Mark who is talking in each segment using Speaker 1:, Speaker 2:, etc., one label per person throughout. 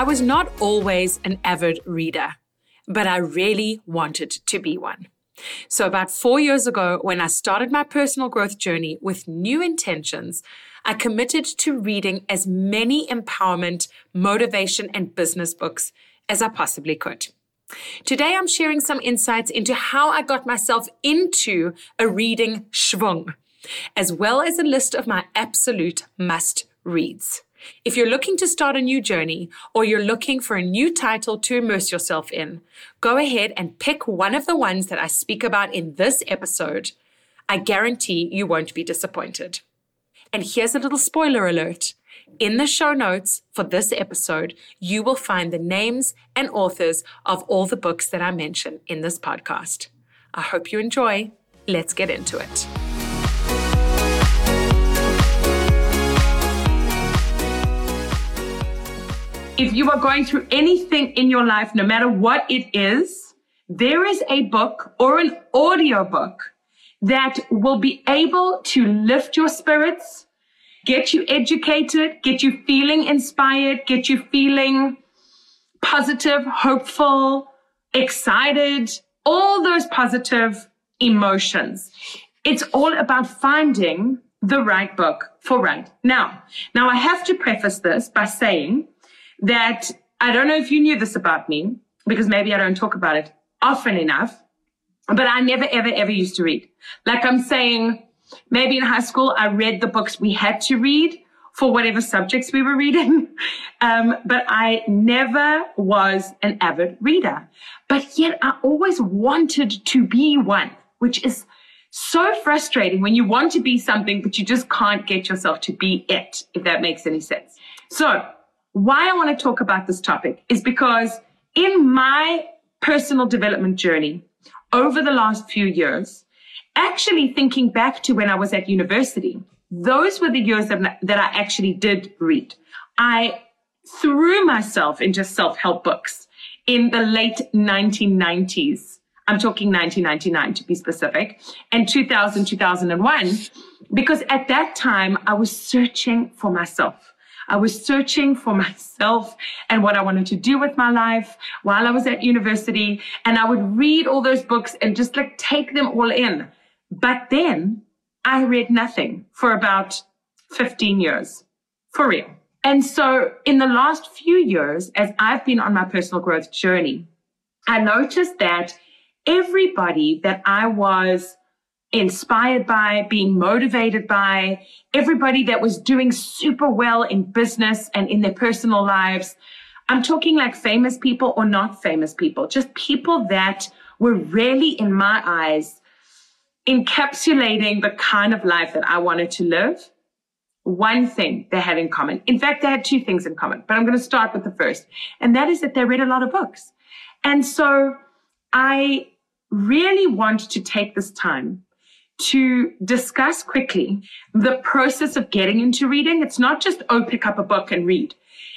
Speaker 1: I was not always an avid reader, but I really wanted to be one. So, about four years ago, when I started my personal growth journey with new intentions, I committed to reading as many empowerment, motivation, and business books as I possibly could. Today, I'm sharing some insights into how I got myself into a reading schwung, as well as a list of my absolute must reads. If you're looking to start a new journey or you're looking for a new title to immerse yourself in, go ahead and pick one of the ones that I speak about in this episode. I guarantee you won't be disappointed. And here's a little spoiler alert. In the show notes for this episode, you will find the names and authors of all the books that I mention in this podcast. I hope you enjoy. Let's get into it. If you are going through anything in your life, no matter what it is, there is a book or an audio book that will be able to lift your spirits, get you educated, get you feeling inspired, get you feeling positive, hopeful, excited, all those positive emotions. It's all about finding the right book for right now. Now I have to preface this by saying that I don't know if you knew this about me because maybe I don't talk about it often enough, but I never, ever, ever used to read. Like I'm saying, maybe in high school, I read the books we had to read for whatever subjects we were reading. Um, but I never was an avid reader. But yet I always wanted to be one, which is so frustrating when you want to be something, but you just can't get yourself to be it, if that makes any sense. So why I want to talk about this topic is because in my personal development journey over the last few years, actually thinking back to when I was at university, those were the years that, that I actually did read. I threw myself into self help books in the late 1990s. I'm talking 1999 to be specific, and 2000, 2001, because at that time I was searching for myself. I was searching for myself and what I wanted to do with my life while I was at university. And I would read all those books and just like take them all in. But then I read nothing for about 15 years for real. And so in the last few years, as I've been on my personal growth journey, I noticed that everybody that I was inspired by, being motivated by, everybody that was doing super well in business and in their personal lives. I'm talking like famous people or not famous people, just people that were really, in my eyes, encapsulating the kind of life that I wanted to live. One thing they had in common. In fact, they had two things in common, but I'm going to start with the first. And that is that they read a lot of books. And so I really want to take this time to discuss quickly the process of getting into reading. It's not just, oh, pick up a book and read.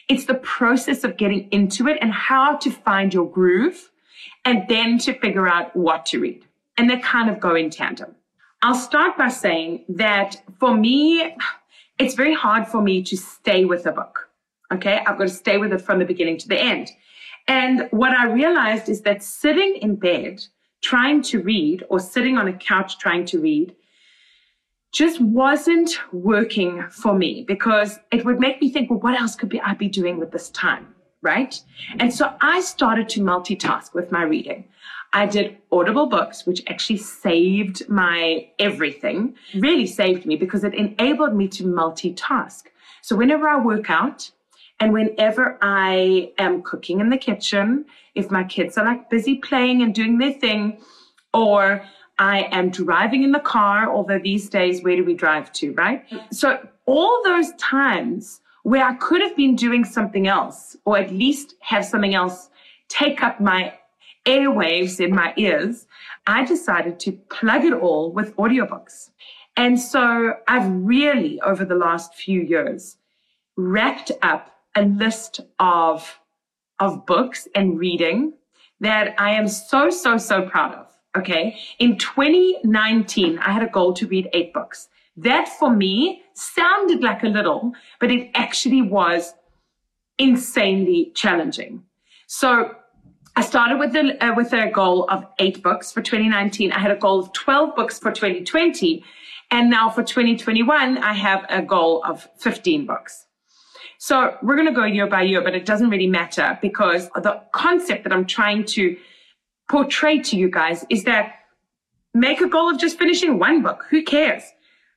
Speaker 1: It's the process of getting into it and how to find your groove and then to figure out what to read. And they kind of go in tandem. I'll start by saying that for me, it's very hard for me to stay with a book. Okay. I've got to stay with it from the beginning to the end. And what I realized is that sitting in bed trying to read or sitting on a couch trying to read just wasn't working for me because it would make me think, well, what else could be, I be doing with this time? Right. And so I started to multitask with my reading. I did audible books, which actually saved my everything, really saved me because it enabled me to multitask. So whenever I work out, and whenever I am cooking in the kitchen, if my kids are like busy playing and doing their thing, or I am driving in the car, although these days, where do we drive to, right? So all those times where I could have been doing something else, or at least have something else take up my airwaves in my ears, I decided to plug it all with audiobooks. And so I've really, over the last few years, racked up a list of, of books and reading that I am so, so, so proud of. Okay. In 2019, I had a goal to read eight books. That for me sounded like a little, but it actually was insanely challenging. So I started with a, uh, with a goal of eight books for 2019. I had a goal of 12 books for 2020. And now for 2021, I have a goal of 15 books. So we're going to go year by year, but it doesn't really matter because the concept that I'm trying to portray to you guys is that make a goal of just finishing one book. Who cares?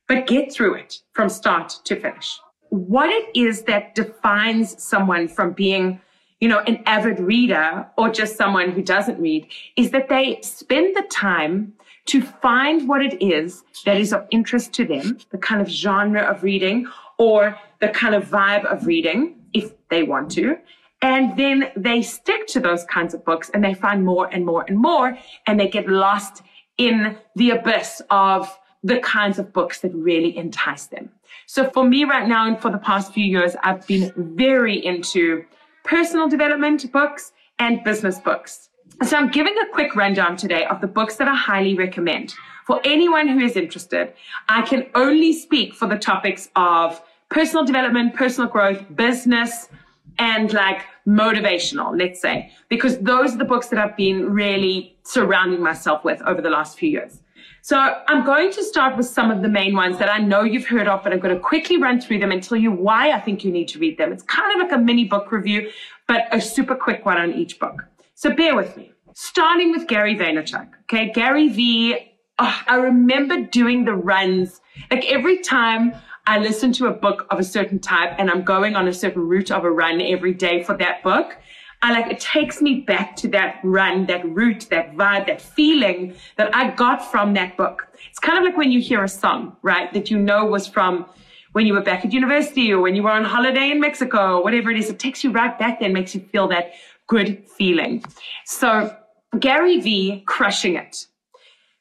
Speaker 1: But get through it from start to finish. What it is that defines someone from being, you know, an avid reader or just someone who doesn't read is that they spend the time to find what it is that is of interest to them, the kind of genre of reading or the kind of vibe of reading if they want to. And then they stick to those kinds of books and they find more and more and more and they get lost in the abyss of the kinds of books that really entice them. So for me right now and for the past few years, I've been very into personal development books and business books. So I'm giving a quick rundown today of the books that I highly recommend. For anyone who is interested, I can only speak for the topics of personal development, personal growth, business, and like motivational, let's say, because those are the books that I've been really surrounding myself with over the last few years. So I'm going to start with some of the main ones that I know you've heard of, but I'm going to quickly run through them and tell you why I think you need to read them. It's kind of like a mini book review, but a super quick one on each book. So bear with me. Starting with Gary Vaynerchuk. Okay. Gary V. Oh, I remember doing the runs. Like every time I listen to a book of a certain type and I'm going on a certain route of a run every day for that book. I like, it takes me back to that run, that route, that vibe, that feeling that I got from that book. It's kind of like when you hear a song, right? That you know was from when you were back at university or when you were on holiday in Mexico or whatever it is. It takes you right back there and makes you feel that good feeling. So Gary V crushing it.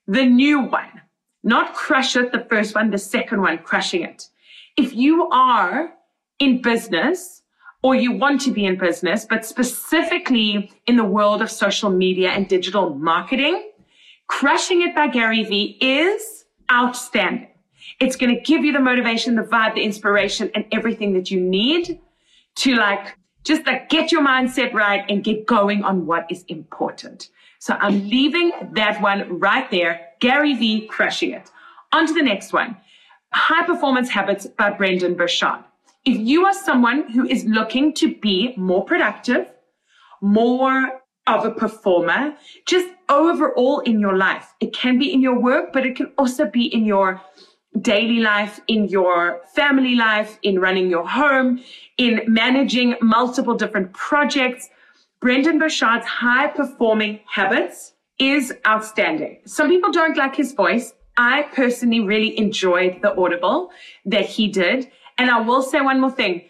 Speaker 1: The new one, not crush it, the first one, the second one, crushing it if you are in business or you want to be in business, but specifically in the world of social media and digital marketing, Crushing It by Gary Vee is outstanding. It's going to give you the motivation, the vibe, the inspiration, and everything that you need to like just like get your mindset right and get going on what is important. So I'm leaving that one right there. Gary Vee crushing it. On to the next one. High Performance Habits by Brendon Burchard. If you are someone who is looking to be more productive, more of a performer, just overall in your life, it can be in your work, but it can also be in your daily life, in your family life, in running your home, in managing multiple different projects. Brendon Burchard's high performing habits is outstanding. Some people don't like his voice. I personally really enjoyed the Audible that he did. And I will say one more thing.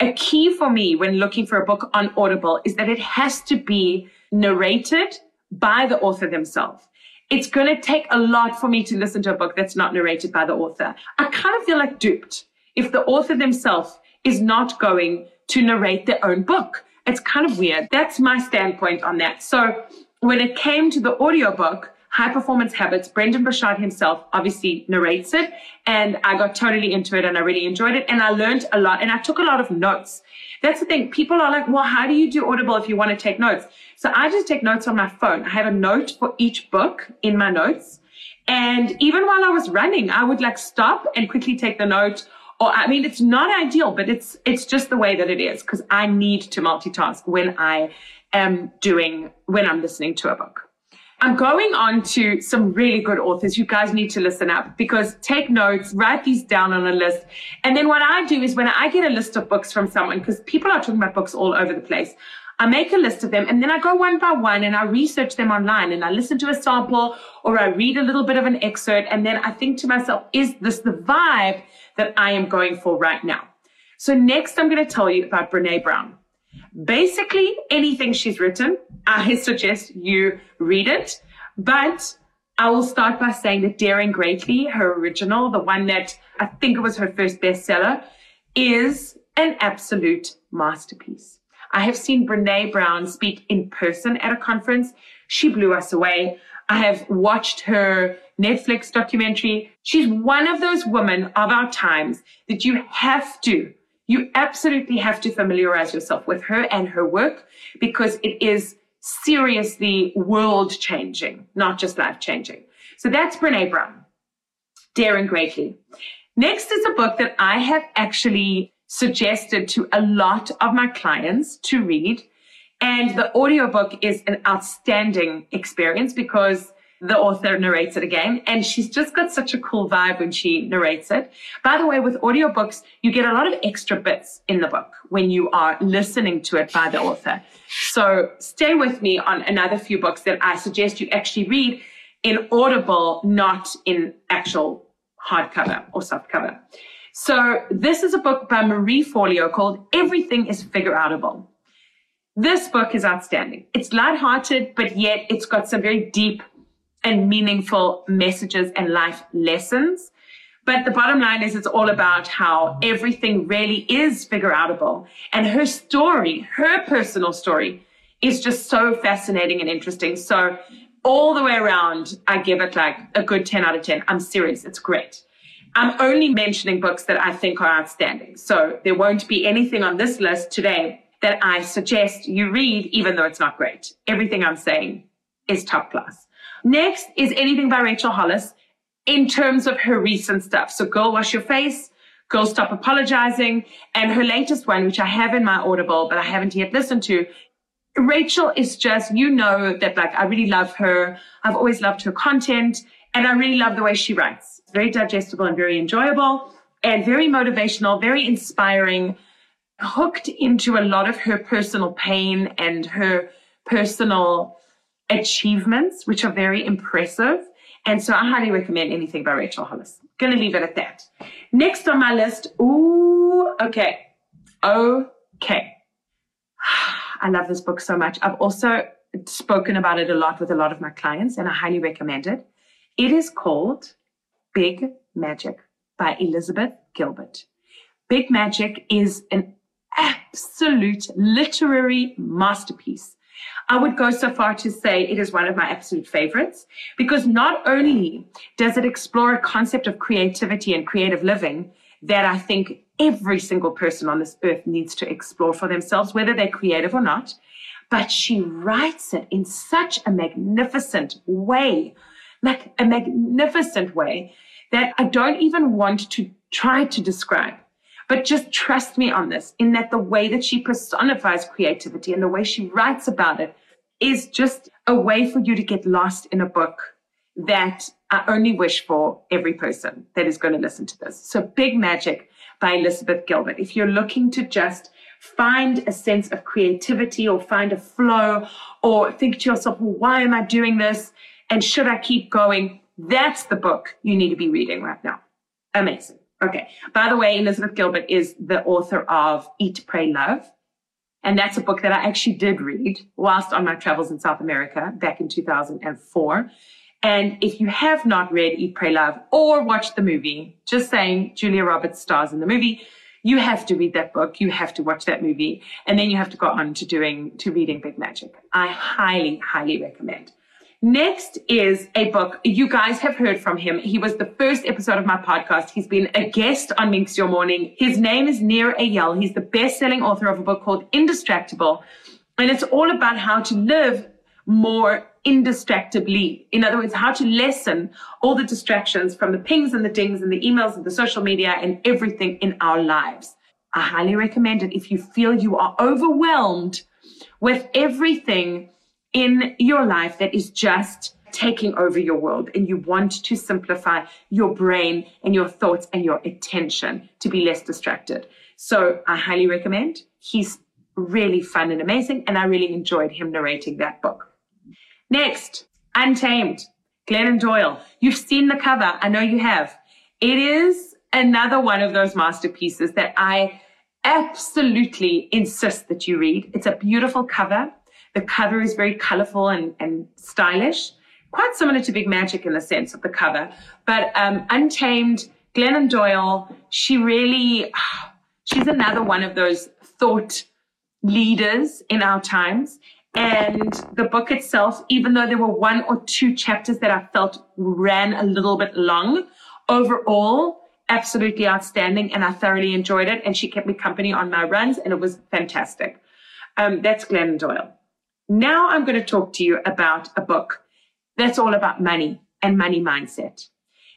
Speaker 1: A key for me when looking for a book on Audible is that it has to be narrated by the author themselves. It's going to take a lot for me to listen to a book that's not narrated by the author. I kind of feel like duped if the author themselves is not going to narrate their own book. It's kind of weird. That's my standpoint on that. So when it came to the audiobook, High Performance Habits, Brendon Burchard himself obviously narrates it. And I got totally into it and I really enjoyed it. And I learned a lot and I took a lot of notes. That's the thing. People are like, well, how do you do Audible if you want to take notes? So I just take notes on my phone. I have a note for each book in my notes. And even while I was running, I would like stop and quickly take the note. Or I mean, it's not ideal, but it's it's just the way that it is because I need to multitask when I am doing when I'm listening to a book. I'm going on to some really good authors. You guys need to listen up because take notes, write these down on a list. And then what I do is when I get a list of books from someone, because people are talking about books all over the place, I make a list of them and then I go one by one and I research them online and I listen to a sample or I read a little bit of an excerpt. And then I think to myself, is this the vibe that I am going for right now? So next I'm going to tell you about Brene Brown. Basically anything she's written, I suggest you read it, but I will start by saying that Daring Greatly, her original, the one that I think it was her first bestseller, is an absolute masterpiece. I have seen Brene Brown speak in person at a conference. She blew us away. I have watched her Netflix documentary. She's one of those women of our times that you have to, you absolutely have to familiarize yourself with her and her work because it is seriously world changing, not just life changing. So that's Brene Brown, Daring Greatly. Next is a book that I have actually suggested to a lot of my clients to read. And the audiobook is an outstanding experience because the author narrates it again and she's just got such a cool vibe when she narrates it. By the way, with audiobooks, you get a lot of extra bits in the book when you are listening to it by the author. So stay with me on another few books that I suggest you actually read in Audible, not in actual hardcover or softcover. So this is a book by Marie Forleo called Everything is Figure Outable. This book is outstanding. It's lighthearted, but yet it's got some very deep and meaningful messages and life lessons. But the bottom line is it's all about how everything really is figure outable. And her story, her personal story is just so fascinating and interesting. So all the way around, I give it like a good 10 out of 10. I'm serious. It's great. I'm only mentioning books that I think are outstanding. So there won't be anything on this list today that I suggest you read, even though it's not great. Everything I'm saying is top class. Next is anything by Rachel Hollis in terms of her recent stuff. So Girl Wash Your Face, Girl Stop Apologizing, and her latest one, which I have in my Audible, but I haven't yet listened to. Rachel is just, you know that like I really love her. I've always loved her content and I really love the way she writes very digestible and very enjoyable and very motivational, very inspiring, hooked into a lot of her personal pain and her personal achievements, which are very impressive. And so I highly recommend anything by Rachel Hollis. Gonna leave it at that. Next on my list, ooh, okay. Okay. I love this book so much. I've also spoken about it a lot with a lot of my clients, and I highly recommend it. It is called Big Magic by Elizabeth Gilbert. Big Magic is an absolute literary masterpiece. I would go so far to say it is one of my absolute favorites because not only does it explore a concept of creativity and creative living that I think every single person on this earth needs to explore for themselves, whether they're creative or not, but she writes it in such a magnificent way, like a magnificent way that I don't even want to try to describe. But just trust me on this, in that the way that she personifies creativity and the way she writes about it is just a way for you to get lost in a book that I only wish for every person that is going to listen to this. So Big Magic by Elizabeth Gilbert. If you're looking to just find a sense of creativity or find a flow or think to yourself, well, why am I doing this? And should I keep going? That's the book you need to be reading right now. Amazing. Okay. By the way, Elizabeth Gilbert is the author of Eat, Pray, Love. And that's a book that I actually did read whilst on my travels in South America back in 2004. And if you have not read Eat, Pray, Love or watched the movie, just saying Julia Roberts stars in the movie, you have to read that book. You have to watch that movie. And then you have to go on to doing, to reading Big Magic. I highly, highly recommend. Next is a book. You guys have heard from him. He was the first episode of my podcast. He's been a guest on Minx Your Morning. His name is Nir Eyal. He's the best-selling author of a book called Indistractable. And it's all about how to live more indistractably. In other words, how to lessen all the distractions from the pings and the dings and the emails and the social media and everything in our lives. I highly recommend it if you feel you are overwhelmed with everything in your life that is just taking over your world and you want to simplify your brain and your thoughts and your attention to be less distracted. So I highly recommend. He's really fun and amazing. And I really enjoyed him narrating that book. Next, Untamed, Glennon Doyle. You've seen the cover. I know you have. It is another one of those masterpieces that I absolutely insist that you read. It's a beautiful cover. The cover is very colorful and, and stylish, quite similar to Big Magic in the sense of the cover. But um, Untamed, Glennon Doyle, she really, she's another one of those thought leaders in our times. And the book itself, even though there were one or two chapters that I felt ran a little bit long, overall, absolutely outstanding. And I thoroughly enjoyed it. And she kept me company on my runs and it was fantastic. Um, that's Glennon Doyle. Now I'm going to talk to you about a book that's all about money and money mindset.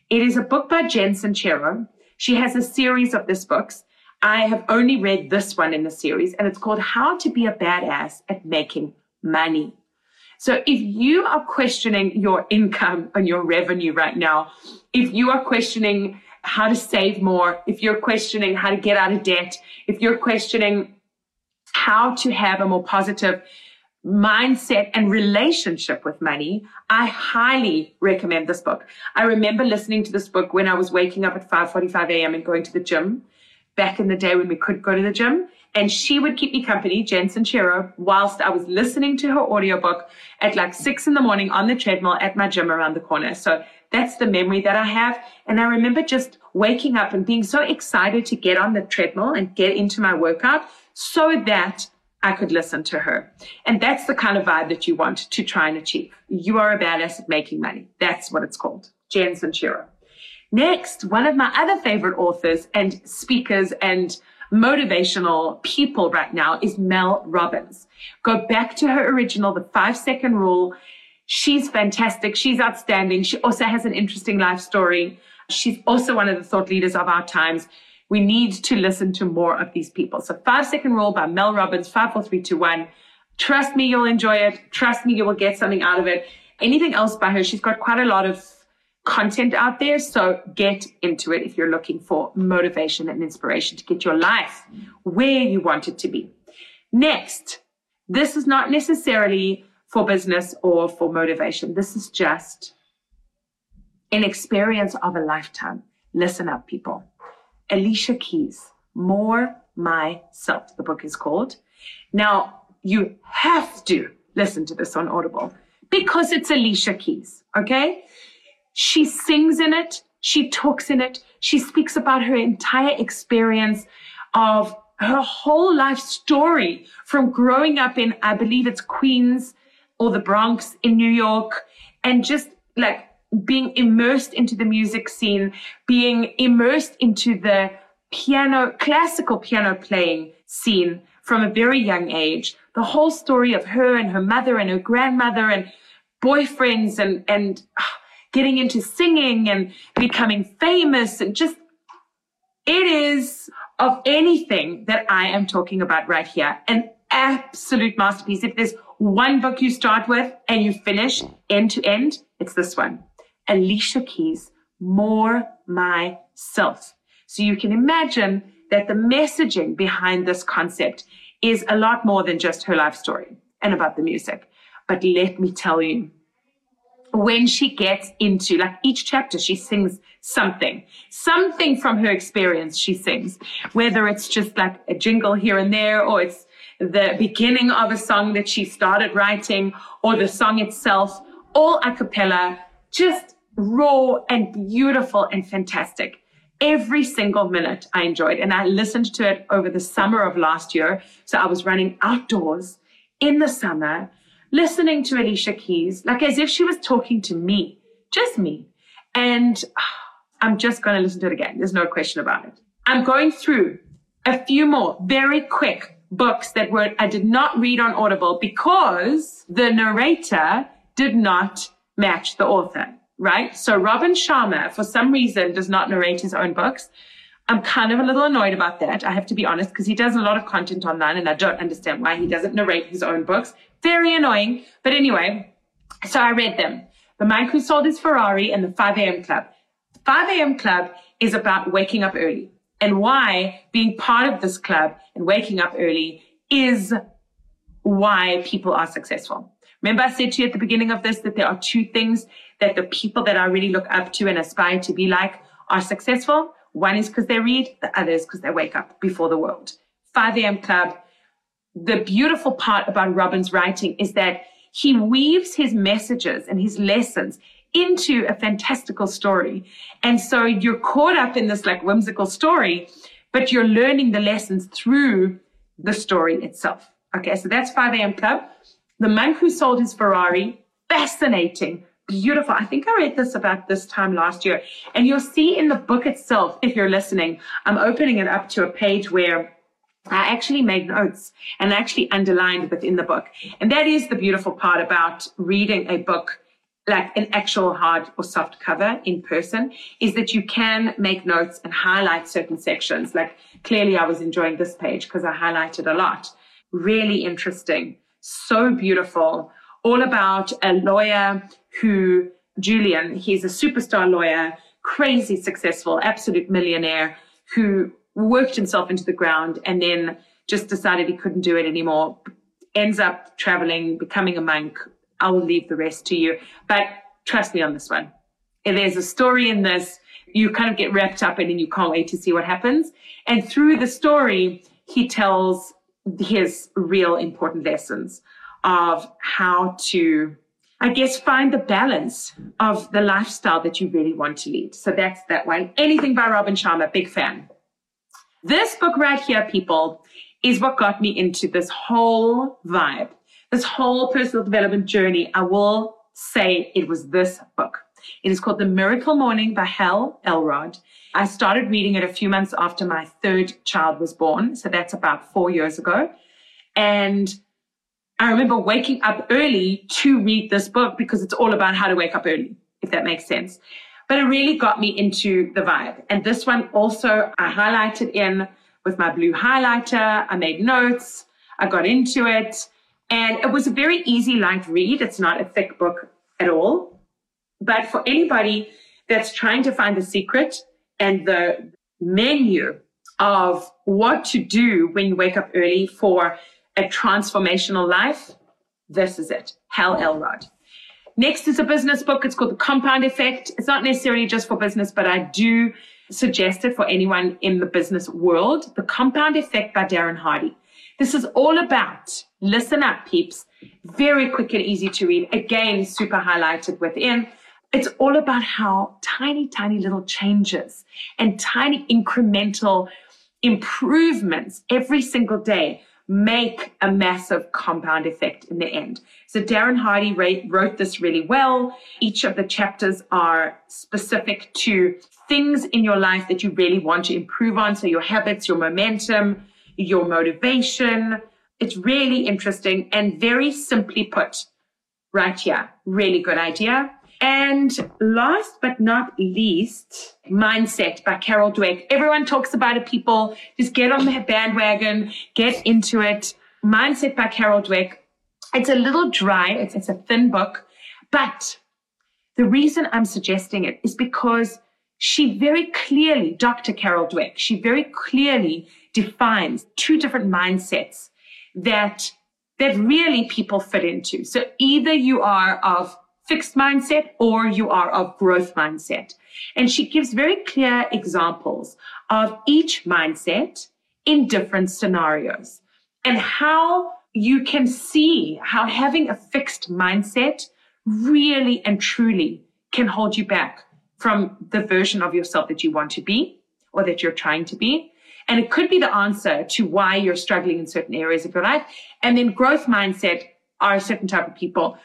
Speaker 1: It is a book by Jen Sincero. She has a series of these books. I have only read this one in the series, and it's called How to Be a Badass at Making Money. So if you are questioning your income and your revenue right now, if you are questioning how to save more, if you're questioning how to get out of debt, if you're questioning how to have a more positive mindset and relationship with money, I highly recommend this book. I remember listening to this book when I was waking up at 5:45 a.m. and going to the gym back in the day when we could go to the gym. And she would keep me company, Jen Sincero, whilst I was listening to her audiobook at like six in the morning on the treadmill at my gym around the corner. So that's the memory that I have. And I remember just waking up and being so excited to get on the treadmill and get into my workout so that I could listen to her. And that's the kind of vibe that you want to try and achieve. You are a badass at making money. That's what it's called. Jen Sincero. Next, one of my other favorite authors and speakers and motivational people right now is Mel Robbins. Go back to her original, The Five Second Rule. She's fantastic. She's outstanding. She also has an interesting life story. She's also one of the thought leaders of our times. We need to listen to more of these people. So Five Second Rule by Mel Robbins, 54321. Trust me, you'll enjoy it. Trust me, you will get something out of it. Anything else by her? She's got quite a lot of content out there. So get into it if you're looking for motivation and inspiration to get your life where you want it to be. Next, this is not necessarily for business or for motivation. This is just an experience of a lifetime. Listen up, people. Alicia Keys, More Myself, the book is called. Now, you have to listen to this on Audible because it's Alicia Keys, okay? She sings in it. She talks in it. She speaks about her entire experience of her whole life story from growing up in, I believe it's Queens or the Bronx in New York and just like being immersed into the music scene, being immersed into the piano, classical piano playing scene from a very young age. The whole story of her and her mother and her grandmother and boyfriends and, and, ah, getting into singing and becoming famous and just it is of anything that I am talking about right here, an absolute masterpiece. If there's one book you start with and you finish end to end, it's this one. Alicia Keys, More Myself. So you can imagine that the messaging behind this concept is a lot more than just her life story and about the music. But let me tell you, when she gets into like each chapter she sings something something from her experience she sings whether it's just like a jingle here and there or it's the beginning of a song that she started writing or the song itself all a cappella just raw and beautiful and fantastic every single minute i enjoyed and i listened to it over the summer of last year so i was running outdoors in the summer listening to Alicia Keys, like as if she was talking to me, just me. And uh, I'm just going to listen to it again. There's no question about it. I'm going through a few more very quick books that were, I did not read on Audible because the narrator did not match the author, right? So Robin Sharma, for some reason, does not narrate his own books. I'm kind of a little annoyed about that. I have to be honest, because he does a lot of content online and I don't understand why he doesn't narrate his own books. Very annoying. But anyway, so I read them. The Man Who Sold His Ferrari and the 5 a.m. Club. 5 a.m. Club is about waking up early and why being part of this club and waking up early is why people are successful. Remember I said to you at the beginning of this that there are two things that the people that I really look up to and aspire to be like are successful. One is because they read, the other is because they wake up before the world. 5 a.m. Club. The beautiful part about Robin's writing is that he weaves his messages and his lessons into a fantastical story. And so you're caught up in this like whimsical story, but you're learning the lessons through the story itself. Okay, so that's 5 a.m. Club. The Monk Who Sold His Ferrari, fascinating, beautiful. I think I read this about this time last year. And you'll see in the book itself, if you're listening, I'm opening it up to a page where I actually made notes and actually underlined within the book. And that is the beautiful part about reading a book like an actual hard or soft cover in person is that you can make notes and highlight certain sections. Like clearly I was enjoying this page because I highlighted a lot. Really interesting. So beautiful. All about a lawyer who, Julian, he's a superstar lawyer, crazy successful, absolute millionaire who worked himself into the ground and then just decided he couldn't do it anymore. Ends up traveling, becoming a monk. I will leave the rest to you. But trust me on this one. If there's a story in this, you kind of get wrapped up in and you can't wait to see what happens. And through the story, he tells his real important lessons of how to, I guess, find the balance of the lifestyle that you really want to lead. So that's that one. Anything by Robin Sharma, big fan. This book right here, people, is what got me into this whole vibe, this whole personal development journey. I will say it was this book. It is called The Miracle Morning by Hal Elrod. I started reading it a few months after my third child was born. So that's about four years ago. And I remember waking up early to read this book because it's all about how to wake up early, if that makes sense but it really got me into the vibe. And this one also I highlighted in with my blue highlighter. I made notes. I got into it and it was a very easy, light read. It's not a thick book at all. But for anybody that's trying to find the secret and the menu of what to do when you wake up early for a transformational life, this is it. Hal Elrod. Next is a business book. It's called The Compound Effect. It's not necessarily just for business, but I do suggest it for anyone in the business world. The Compound Effect by Darren Hardy. This is all about, listen up, peeps, very quick and easy to read. Again, super highlighted within. It's all about how tiny, tiny little changes and tiny incremental improvements every single day make a massive compound effect in the end. So Darren Hardy wrote this really well. Each of the chapters are specific to things in your life that you really want to improve on. So your habits, your momentum, your motivation. It's really interesting and very simply put right here. Really good idea. And last but not least, Mindset by Carol Dweck. Everyone talks about it, people. Just get on the bandwagon, get into it. Mindset by Carol Dweck. It's a little dry, it's, it's a thin book, but the reason I'm suggesting it is because she very clearly, Dr. Carol Dweck, she very clearly defines two different mindsets that that really people fit into. So either you are of fixed mindset or you are of growth mindset. And she gives very clear examples of each mindset in different scenarios and how you can see how having a fixed mindset really and truly can hold you back from the version of yourself that you want to be or that you're trying to be. And it could be the answer to why you're struggling in certain areas of your life. And then growth mindset are a certain type of people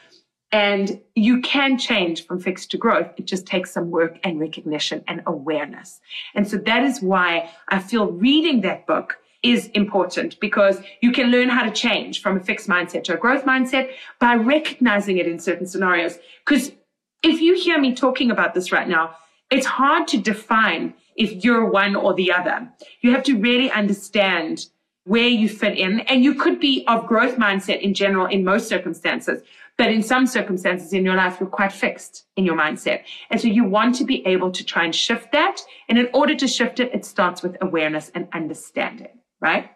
Speaker 1: and you can change from fixed to growth. It just takes some work and recognition and awareness. And so that is why I feel reading that book is important because you can learn how to change from a fixed mindset to a growth mindset by recognizing it in certain scenarios. Because if you hear me talking about this right now, it's hard to define if you're one or the other. You have to really understand where you fit in. And you could be of growth mindset in general in most circumstances. But in some circumstances in your life, you're quite fixed in your mindset. And so you want to be able to try and shift that. And in order to shift it, it starts with awareness and understanding, right?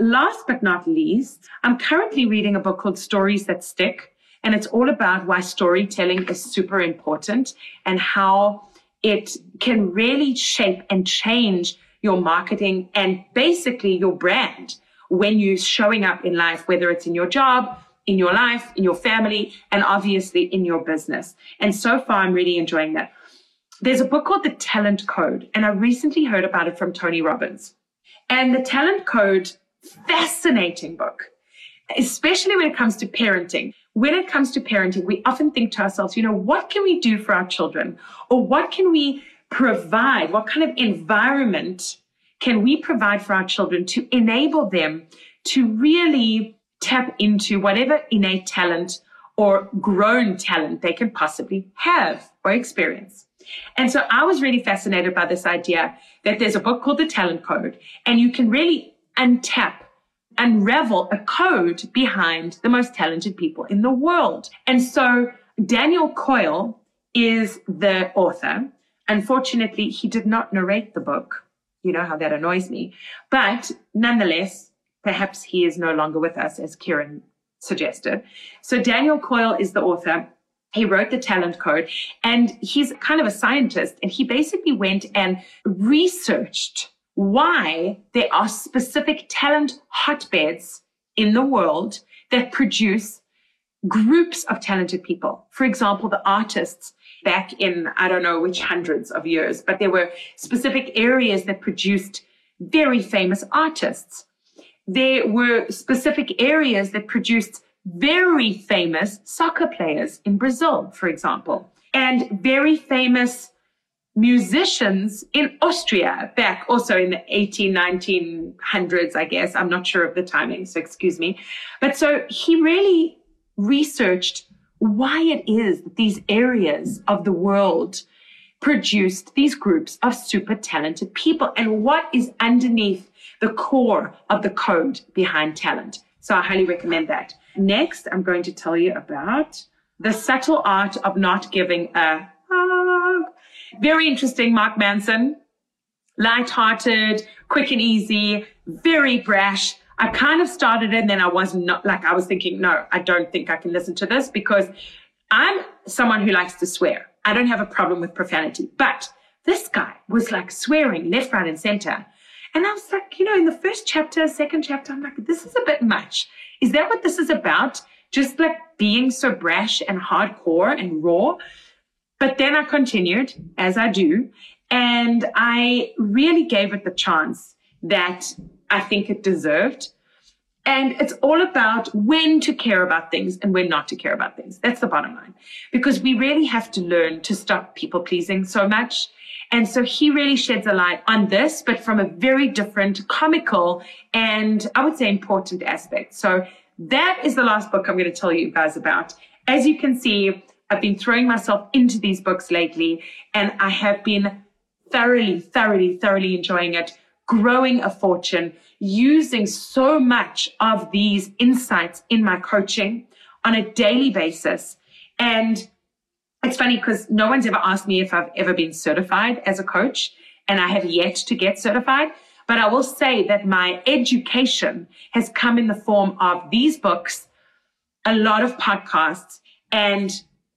Speaker 1: last but not least, I'm currently reading a book called Stories That Stick. And it's all about why storytelling is super important and how it can really shape and change your marketing and basically your brand when you're showing up in life, whether it's in your job, in your life, in your family, and obviously in your business. And so far, I'm really enjoying that. There's a book called The Talent Code, and I recently heard about it from Tony Robbins. And The Talent Code, fascinating book, especially when it comes to parenting. When it comes to parenting, we often think to ourselves, you know, what can we do for our children? Or what can we provide? What kind of environment can we provide for our children to enable them to really tap into whatever innate talent or grown talent they can possibly have or experience? And so I was really fascinated by this idea that there's a book called The Talent Code, and you can really untap, unravel a code behind the most talented people in the world. And so Daniel Coyle is the author. Unfortunately, he did not narrate the book. You know how that annoys me. But nonetheless, perhaps he is no longer with us, as Kieran suggested. So Daniel Coyle is the author. He wrote the talent code and he's kind of a scientist. And he basically went and researched why there are specific talent hotbeds in the world that produce groups of talented people. For example, the artists back in, I don't know which hundreds of years, but there were specific areas that produced very famous artists. There were specific areas that produced very famous soccer players in Brazil, for example, and very famous musicians in Austria back also in the 18, 1900s, I guess. I'm not sure of the timing, so excuse me. But so he really researched why it is that these areas of the world produced these groups of super talented people and what is underneath the core of the code behind talent. So I highly recommend that. Next, I'm going to tell you about the subtle art of not giving a hug. Very interesting, Mark Manson. Light-hearted, quick and easy, very brash. I kind of started it and then I was not like, I was thinking, no, I don't think I can listen to this because I'm someone who likes to swear. I don't have a problem with profanity, but this guy was like swearing left, right, and center. And I was like, you know, in the first chapter, second chapter, I'm like, this is a bit much. Is that what this is about? Just like being so brash and hardcore and raw. But then I continued, as I do, and I really gave it the chance that I think it deserved. And it's all about when to care about things and when not to care about things. That's the bottom line. Because we really have to learn to stop people pleasing so much. And so he really sheds a light on this, but from a very different comical and I would say important aspect. So that is the last book I'm going to tell you guys about. As you can see, I've been throwing myself into these books lately and I have been thoroughly, thoroughly, thoroughly enjoying it growing a fortune, using so much of these insights in my coaching on a daily basis. And it's funny because no one's ever asked me if I've ever been certified as a coach, and I have yet to get certified. But I will say that my education has come in the form of these books, a lot of podcasts, and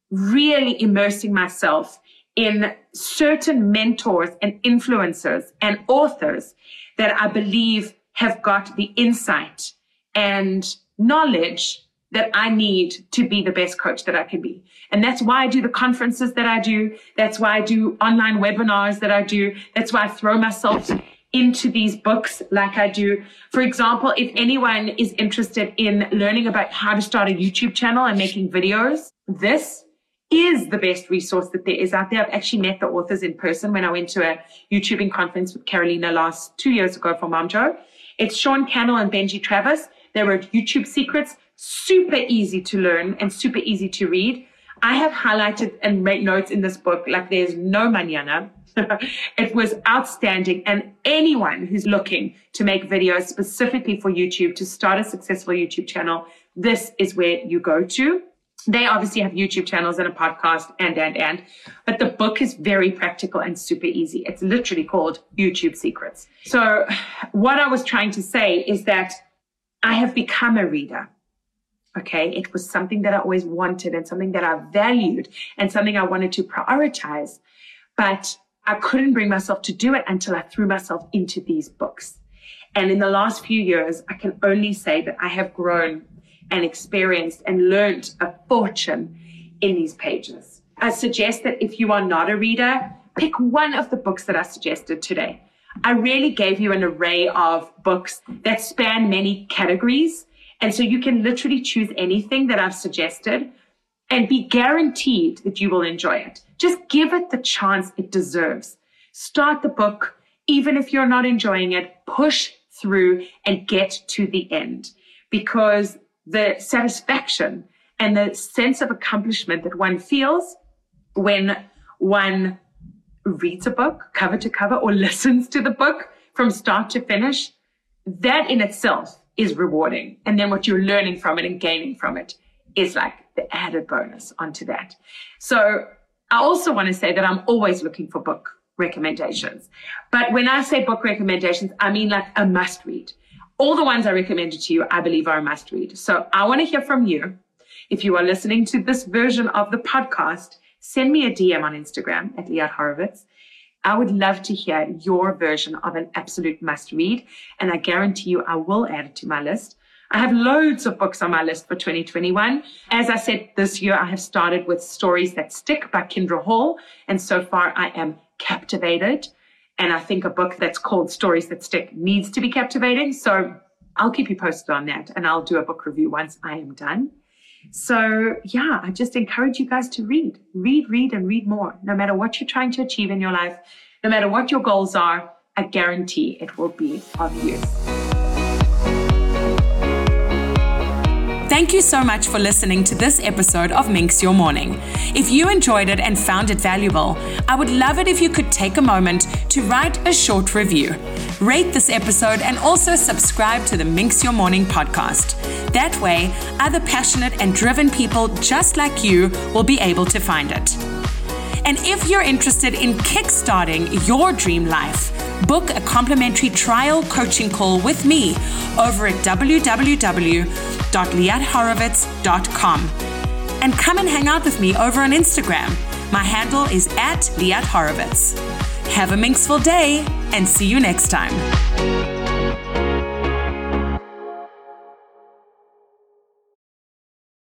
Speaker 1: really immersing myself in certain mentors and influencers and authors that I believe have got the insight and knowledge that I need to be the best coach that I can be. And that's why I do the conferences that I do. That's why I do online webinars that I do. That's why I throw myself into these books like I do. For example, if anyone is interested in learning about how to start a YouTube channel and making videos, this is the best resource that there is out there. I've actually met the authors in person when I went to a YouTubing conference with Carolina last two years ago for Mom Joe. It's Sean Cannell and Benji Travis. They wrote YouTube Secrets, super easy to learn and super easy to read. I have highlighted and made notes in this book like there's no manana. it was outstanding. And anyone who's looking to make videos specifically for YouTube to start a successful YouTube channel, this is where you go to. They obviously have YouTube channels and a podcast and, and, and, but the book is very practical and super easy. It's literally called YouTube Secrets. So what I was trying to say is that I have become a reader. Okay. It was something that I always wanted and something that I valued and something I wanted to prioritize. But I couldn't bring myself to do it until I threw myself into these books. And in the last few years, I can only say that I have grown and experienced and learned a fortune in these pages. I suggest that if you are not a reader, pick one of the books that I suggested today. I really gave you an array of books that span many categories. And so you can literally choose anything that I've suggested and be guaranteed that you will enjoy it. Just give it the chance it deserves. Start the book, even if you're not enjoying it, push through and get to the end because the satisfaction and the sense of accomplishment that one feels when one reads a book cover to cover or listens to the book from start to finish, that in itself is rewarding. And then what you're learning from it and gaining from it is like the added bonus onto that. So I also want to say that I'm always looking for book recommendations. But when I say book recommendations, I mean like a must read. All the ones I recommended to you, I believe are a must read. So I want to hear from you. If you are listening to this version of the podcast, send me a DM on Instagram at Liat Horowitz. I would love to hear your version of an absolute must read. And I guarantee you, I will add it to my list. I have loads of books on my list for 2021. As I said, this year I have started with Stories That Stick by Kindra Hall. And so far I am captivated. And I think a book that's called Stories That Stick needs to be captivating. So I'll keep you posted on that and I'll do a book review once I am done. So yeah, I just encourage you guys to read, read, read, and read more. No matter what you're trying to achieve in your life, no matter what your goals are, I guarantee it will be of use.
Speaker 2: Thank you so much for listening to this episode of Minx Your Morning. If you enjoyed it and found it valuable, I would love it if you could take a moment to write a short review. Rate this episode and also subscribe to the Minx Your Morning podcast. That way, other passionate and driven people just like you will be able to find it. And if you're interested in kickstarting your dream life, book a complimentary trial coaching call with me over at www.liathorowitz.com. And come and hang out with me over on Instagram. My handle is at Liat Horowitz. Have a minxful day and see you next time.